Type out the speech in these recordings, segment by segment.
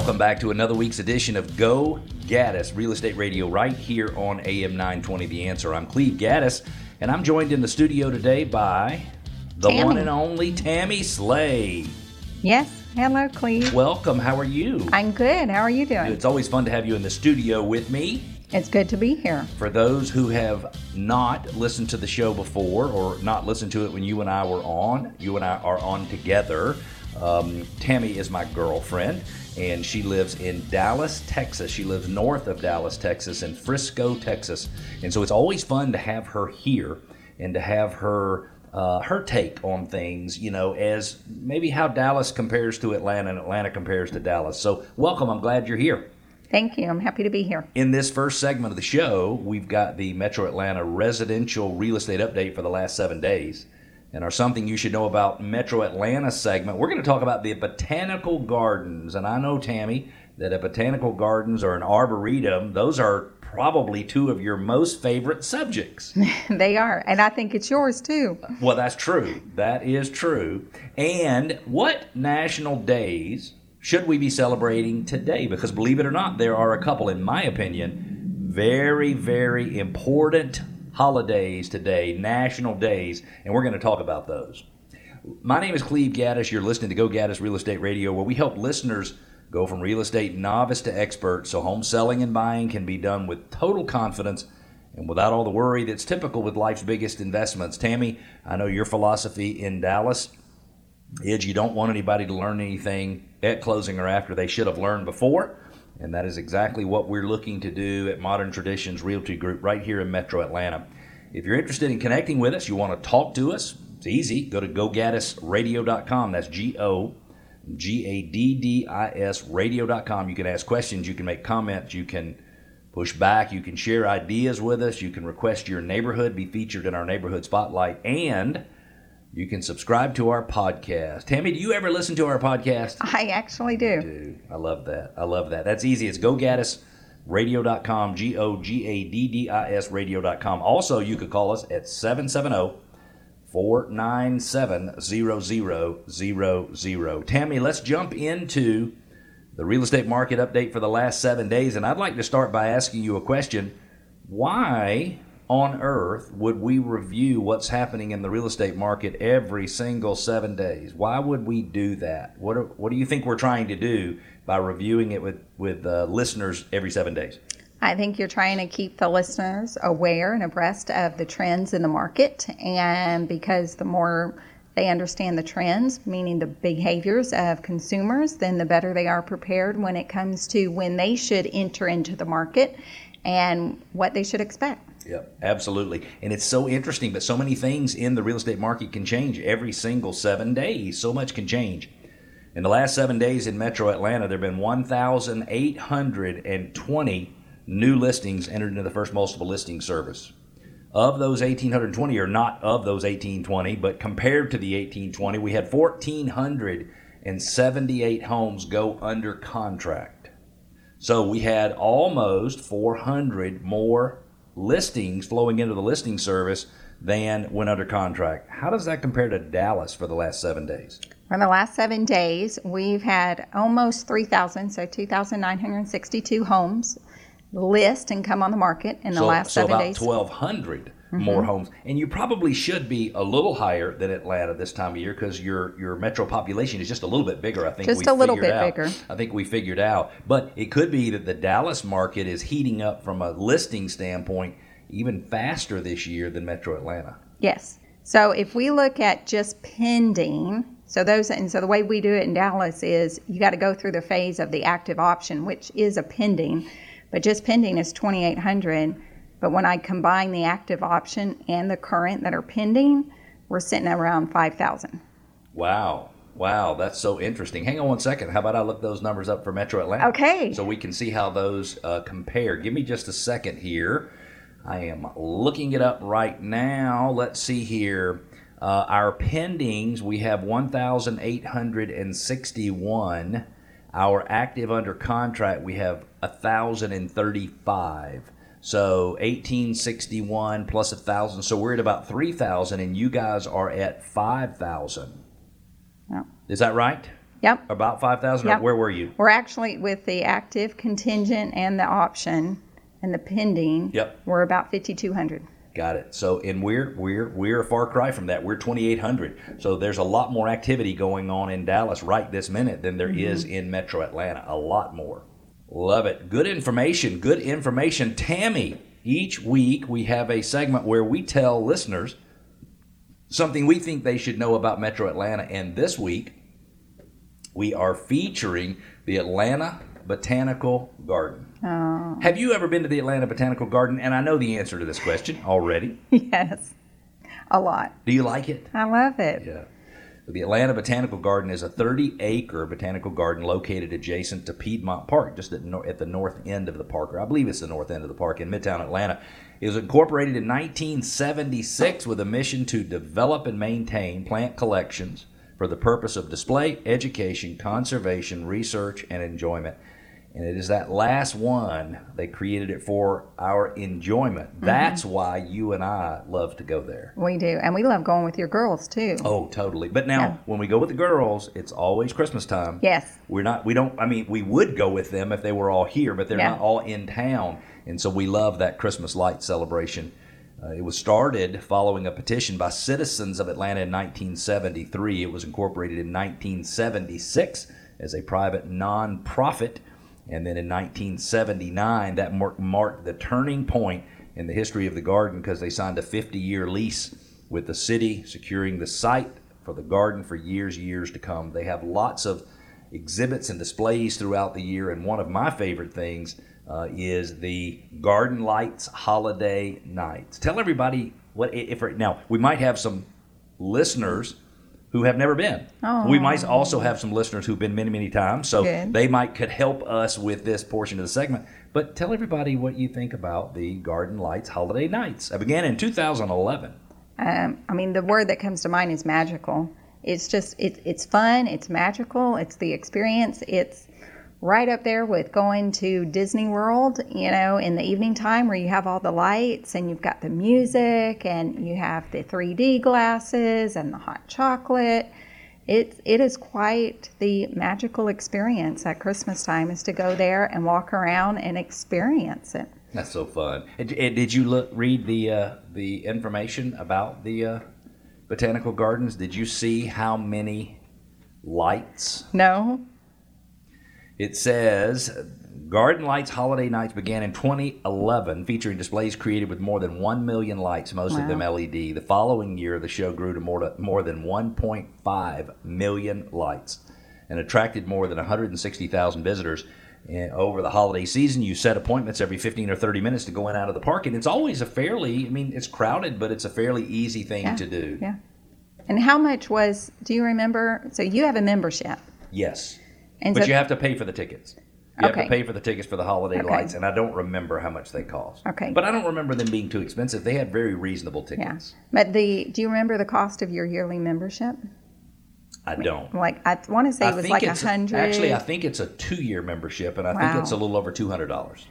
Welcome back to another week's edition of Go Gaddis Real Estate Radio right here on AM 920 The Answer. I'm Cleve Gaddis, and I'm joined in the studio today by the Tammie. one and only Tammie Slay. Yes. Hello, Cleve. Welcome. How are you? I'm good. How are you doing? It's always fun to have you in the studio with me. It's good to be here. For those who have not listened to the show before or not listened to it when you and I were on, you and I are on together. Um, Tammie is my girlfriend, and she lives in Dallas, Texas. She lives north of Dallas, Texas, in Frisco, Texas. And so it's always fun to have her here and to have her. Uh, her take on things, you know, as maybe how Dallas compares to Atlanta and Atlanta compares to Dallas. So, welcome. I'm glad you're here. Thank you. I'm happy to be here. In this first segment of the show, we've got the Metro Atlanta residential real estate update for the last seven days. And our Something You Should Know About Metro Atlanta segment, we're going to talk about the botanical gardens. And I know, Tammie, that a botanical gardens or an arboretum, those are probably two of your most favorite subjects. they are. And I think it's yours too. well, that's true. That is true. And what national days should we be celebrating today? Because believe it or not, there are a couple, in my opinion, very, very important holidays today, national days, and we're going to talk about those. My name is Cleve Gaddis. You're listening to Go Gaddis Real Estate Radio, where we help listeners go from real estate novice to expert so home selling and buying can be done with total confidence and without all the worry that's typical with life's biggest investments. Tammie, I know your philosophy in Dallas is you don't want anybody to learn anything at closing or after they should have learned before. And that is exactly what we're looking to do at Modern Traditions Realty Group right here in Metro Atlanta. If you're interested in connecting with us, you want to talk to us, it's easy. Go to gogaddisradio.com. That's G O G A D D I S radio.com. You can ask questions, you can make comments, you can push back, you can share ideas with us, you can request your neighborhood be featured in our neighborhood spotlight, and you can subscribe to our podcast. Tammie, do you ever listen to our podcast? I actually do. Dude, I love that. I love that. That's easy. It's gogaddisradio.com, G O G A D D I S radio.com. Also, you could call us at 770 497 0000. Tammie, let's jump into the real estate market update for the last seven days. And I'd like to start by asking you a question. Why on earth would we review what's happening in the real estate market every single seven days? Why would we do that? What, are, what do you think we're trying to do by reviewing it with, with uh, listeners every seven days? I think you're trying to keep the listeners aware and abreast of the trends in the market. And because the more they understand the trends, meaning the behaviors of consumers, then the better they are prepared when it comes to when they should enter into the market and what they should expect. Yep, absolutely. And it's so interesting, but so many things in the real estate market can change every single seven days. So much can change. In the last seven days in Metro Atlanta, there have been 1,820 new listings entered into the first multiple listing service. Of those 1,820, or not of those 1,820, but compared to the 1,820, we had 1,478 homes go under contract. So we had almost 400 more listings flowing into the listing service than went under contract. How does that compare to Dallas for the last seven days? For the last seven days, we've had almost 3,000, so 2,962 homes list and come on the market in the so, last so seven days. So about 1,200 mm-hmm. more homes. And you probably should be a little higher than Atlanta this time of year because your your metro population is just a little bit bigger. I think just a little bit out. bigger. I think we figured out. But it could be that the Dallas market is heating up from a listing standpoint even faster this year than Metro Atlanta. Yes. So if we look at just pending, so those and so the way we do it in Dallas is you got to go through the phase of the active option, which is a pending, but just pending is 2,800. But when I combine the active option and the current that are pending, we're sitting around 5000. Wow. Wow, that's so interesting. Hang on one second. How about I look those numbers up for Metro Atlanta? Okay. So we can see how those uh, compare. Give me just a second here. I am looking it up right now. Let's see here. Uh, our pendings, we have 1,861. Our active under contract, we have 1,035. So 1861 plus a 1,000. So we're at about 3,000, and you guys are at 5,000. Yeah. Is that right? Yep. About 5,000? Yep. Where were you? We're actually with the active contingent and the option and the pending. Yep. We're about 5,200. Got it. So, and we're we're we're a far cry from that. We're 2,800. So there's a lot more activity going on in Dallas right this minute than there mm-hmm. is in Metro Atlanta. A lot more. Love it. Good information. Good information. Tammie, each week we have a segment where we tell listeners something we think they should know about Metro Atlanta. And this week we are featuring the Atlanta Botanical Garden. Oh, Have you ever been to the Atlanta Botanical Garden? And I know the answer to this question already. yes. A lot. Do you like it? I love it. Yeah. The Atlanta Botanical Garden is a 30 acre botanical garden located adjacent to Piedmont Park, just at, at the north end of the park, or I believe it's the north end of the park in Midtown Atlanta. It was incorporated in 1976 with a mission to develop and maintain plant collections for the purpose of display, education, conservation, research, and enjoyment. And it is that last one they created it for our enjoyment. That's why you and I love to go there. We do. And we love going with your girls too. Oh, totally. But now, Yeah. when we go with the girls, it's always Christmas time. Yes. We're not. We don't. I mean, we would go with them if they were all here, but they're Yeah. not all in town, and so we love that Christmas light celebration. Uh, it was started following a petition by citizens of Atlanta in 1973. It was incorporated in 1976 as a private nonprofit, and then in 1979 that mar- marked the turning point in the history of the garden because they signed a 50-year lease with the city, securing the site for the garden for years, years to come. They have lots of exhibits and displays throughout the year, and one of my favorite things uh, is the Garden Lights Holiday Nights. Tell everybody what if now we might have some listeners who have never been. We might also have some listeners who've been many, many times, so Good. they might could help us with this portion of the segment. But tell everybody what you think about the Garden Lights Holiday Nights. I began in 2011. Um, I mean, the word that comes to mind is magical. It's just, it, it's fun, it's magical, it's the experience. It's right up there with going to Disney World, you know, in the evening time where you have all the lights and you've got the music and you have the 3D glasses and the hot chocolate. It, it is quite the magical experience at Christmas time is to go there and walk around and experience it. That's so fun. And, and did you look read the uh, the information about the uh, botanical gardens? Did you see how many lights? No? It says Garden Lights Holiday Nights began in 2011, featuring displays created with more than 1 million lights, most of them LED. The following year, the show grew to more, to more than 1.5 million lights and attracted more than 160,000 visitors. And over the holiday season, you set appointments every 15 or 30 minutes to go in and out of the park, and it's always a fairly, I mean, it's crowded, but it's a fairly easy thing Yeah. to do. Yeah. And how much was, do you remember? So you have a membership. Yes. And But so, you have to pay for the tickets. You have to pay for the tickets for the holiday Okay. lights, and I don't remember how much they cost. Okay. But I don't remember them being too expensive. They had very reasonable yeah. tickets. But the, do you remember the cost of your yearly membership? I don't. Like, I want to say it was like a hundred. actually I think it's a two-year membership, and I think it's a little over two hundred dollars.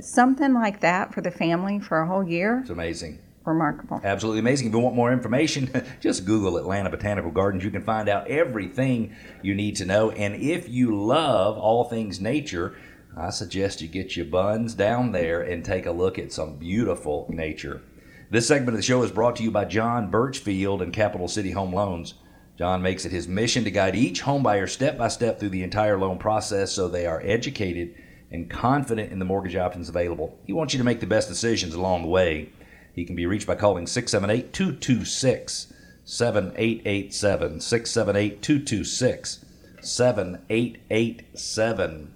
something like that for the family for a whole year. It's amazing. Remarkable. Absolutely amazing. If you want more information, just Google Atlanta Botanical Gardens. You can find out everything you need to know. And if you love all things nature, I suggest you get your buns down there and take a look at some beautiful nature. This segment of the show is brought to you by John Birchfield and Capital City Home Loans. John makes it his mission to guide each homebuyer step by step through the entire loan process so they are educated and confident in the mortgage options available. He wants you to make the best decisions along the way. He can be reached by calling 678 226 7887. 678 226 7887.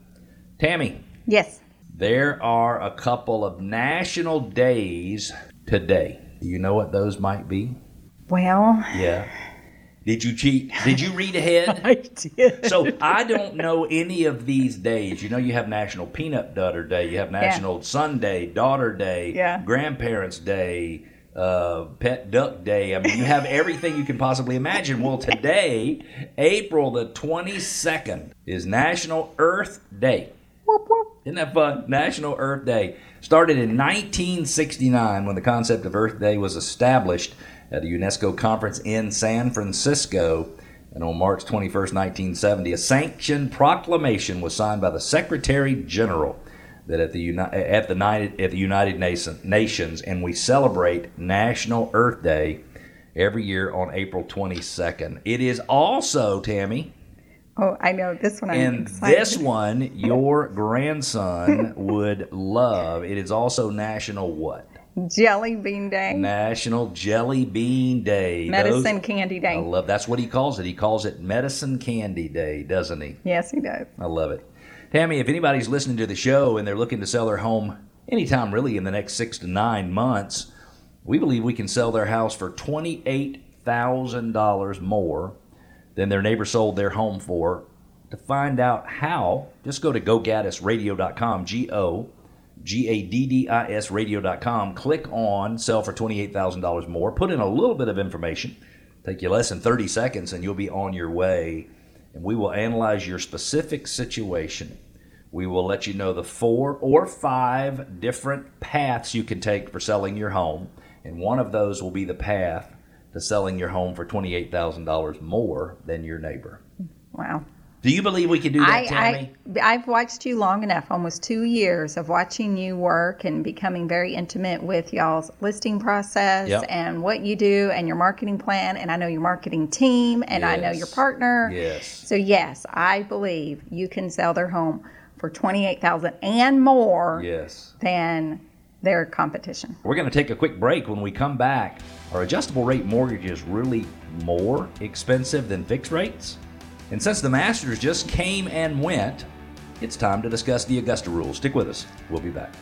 Tammie, Yes. there are a couple of national days today. Do you know what those might be? Well, Yeah. Did you cheat? Did you read ahead? I did. So I don't know any of these days. You know, you have National Peanut Butter Day, you have National Sunday, Daughter Day, Yeah. Grandparents Day, uh, Pet Duck Day. I mean, you have everything you can possibly imagine. Well, today, April the 22nd, is National Earth Day. Whoop, whoop. Isn't that fun? National Earth Day. Started in 1969 when the concept of Earth Day was established at a UNESCO conference in San Francisco. And on March 21st, 1970, a sanctioned proclamation was signed by the Secretary General that at the, Uni- at the, United, at the United Nations, and we celebrate National Earth Day every year on April 22nd. It is also, Tammie, Oh, I know this one. I'm and excited. this one your grandson would love. It is also National what? Jelly Bean Day, National Jelly Bean Day. Medicine Those- Candy Day. I love that's what he calls it. He calls it Medicine Candy Day, doesn't he? Yes, he does. I love it. Tammie, if anybody's listening to the show and they're looking to sell their home anytime really in the next six to nine months, we believe we can sell their house for $28,000 more than their neighbor sold their home for. To find out how, just go to gogaddisradio.com, G O G A D D I S radio.com. Click on sell for $28,000 more. Put in a little bit of information. Take you less than 30 seconds and you'll be on your way. And we will analyze your specific situation. We will let you know the four or five different paths you can take for selling your home. And one of those will be the path to selling your home for $28,000 more than your neighbor. Wow. Do you believe we can do that, I, Tammie? I, I've watched you long enough, almost two years of watching you work and becoming very intimate with y'all's listing process Yep. and what you do and your marketing plan. And I know your marketing team and I know your partner. Yes. So yes, I believe you can sell their home for twenty eight thousand and more Yes. than their competition. We're going to take a quick break. When we come back, are adjustable rate mortgages really more expensive than fixed rates? And since the Masters just came and went, it's time to discuss the Augusta rules. Stick with us. We'll be back.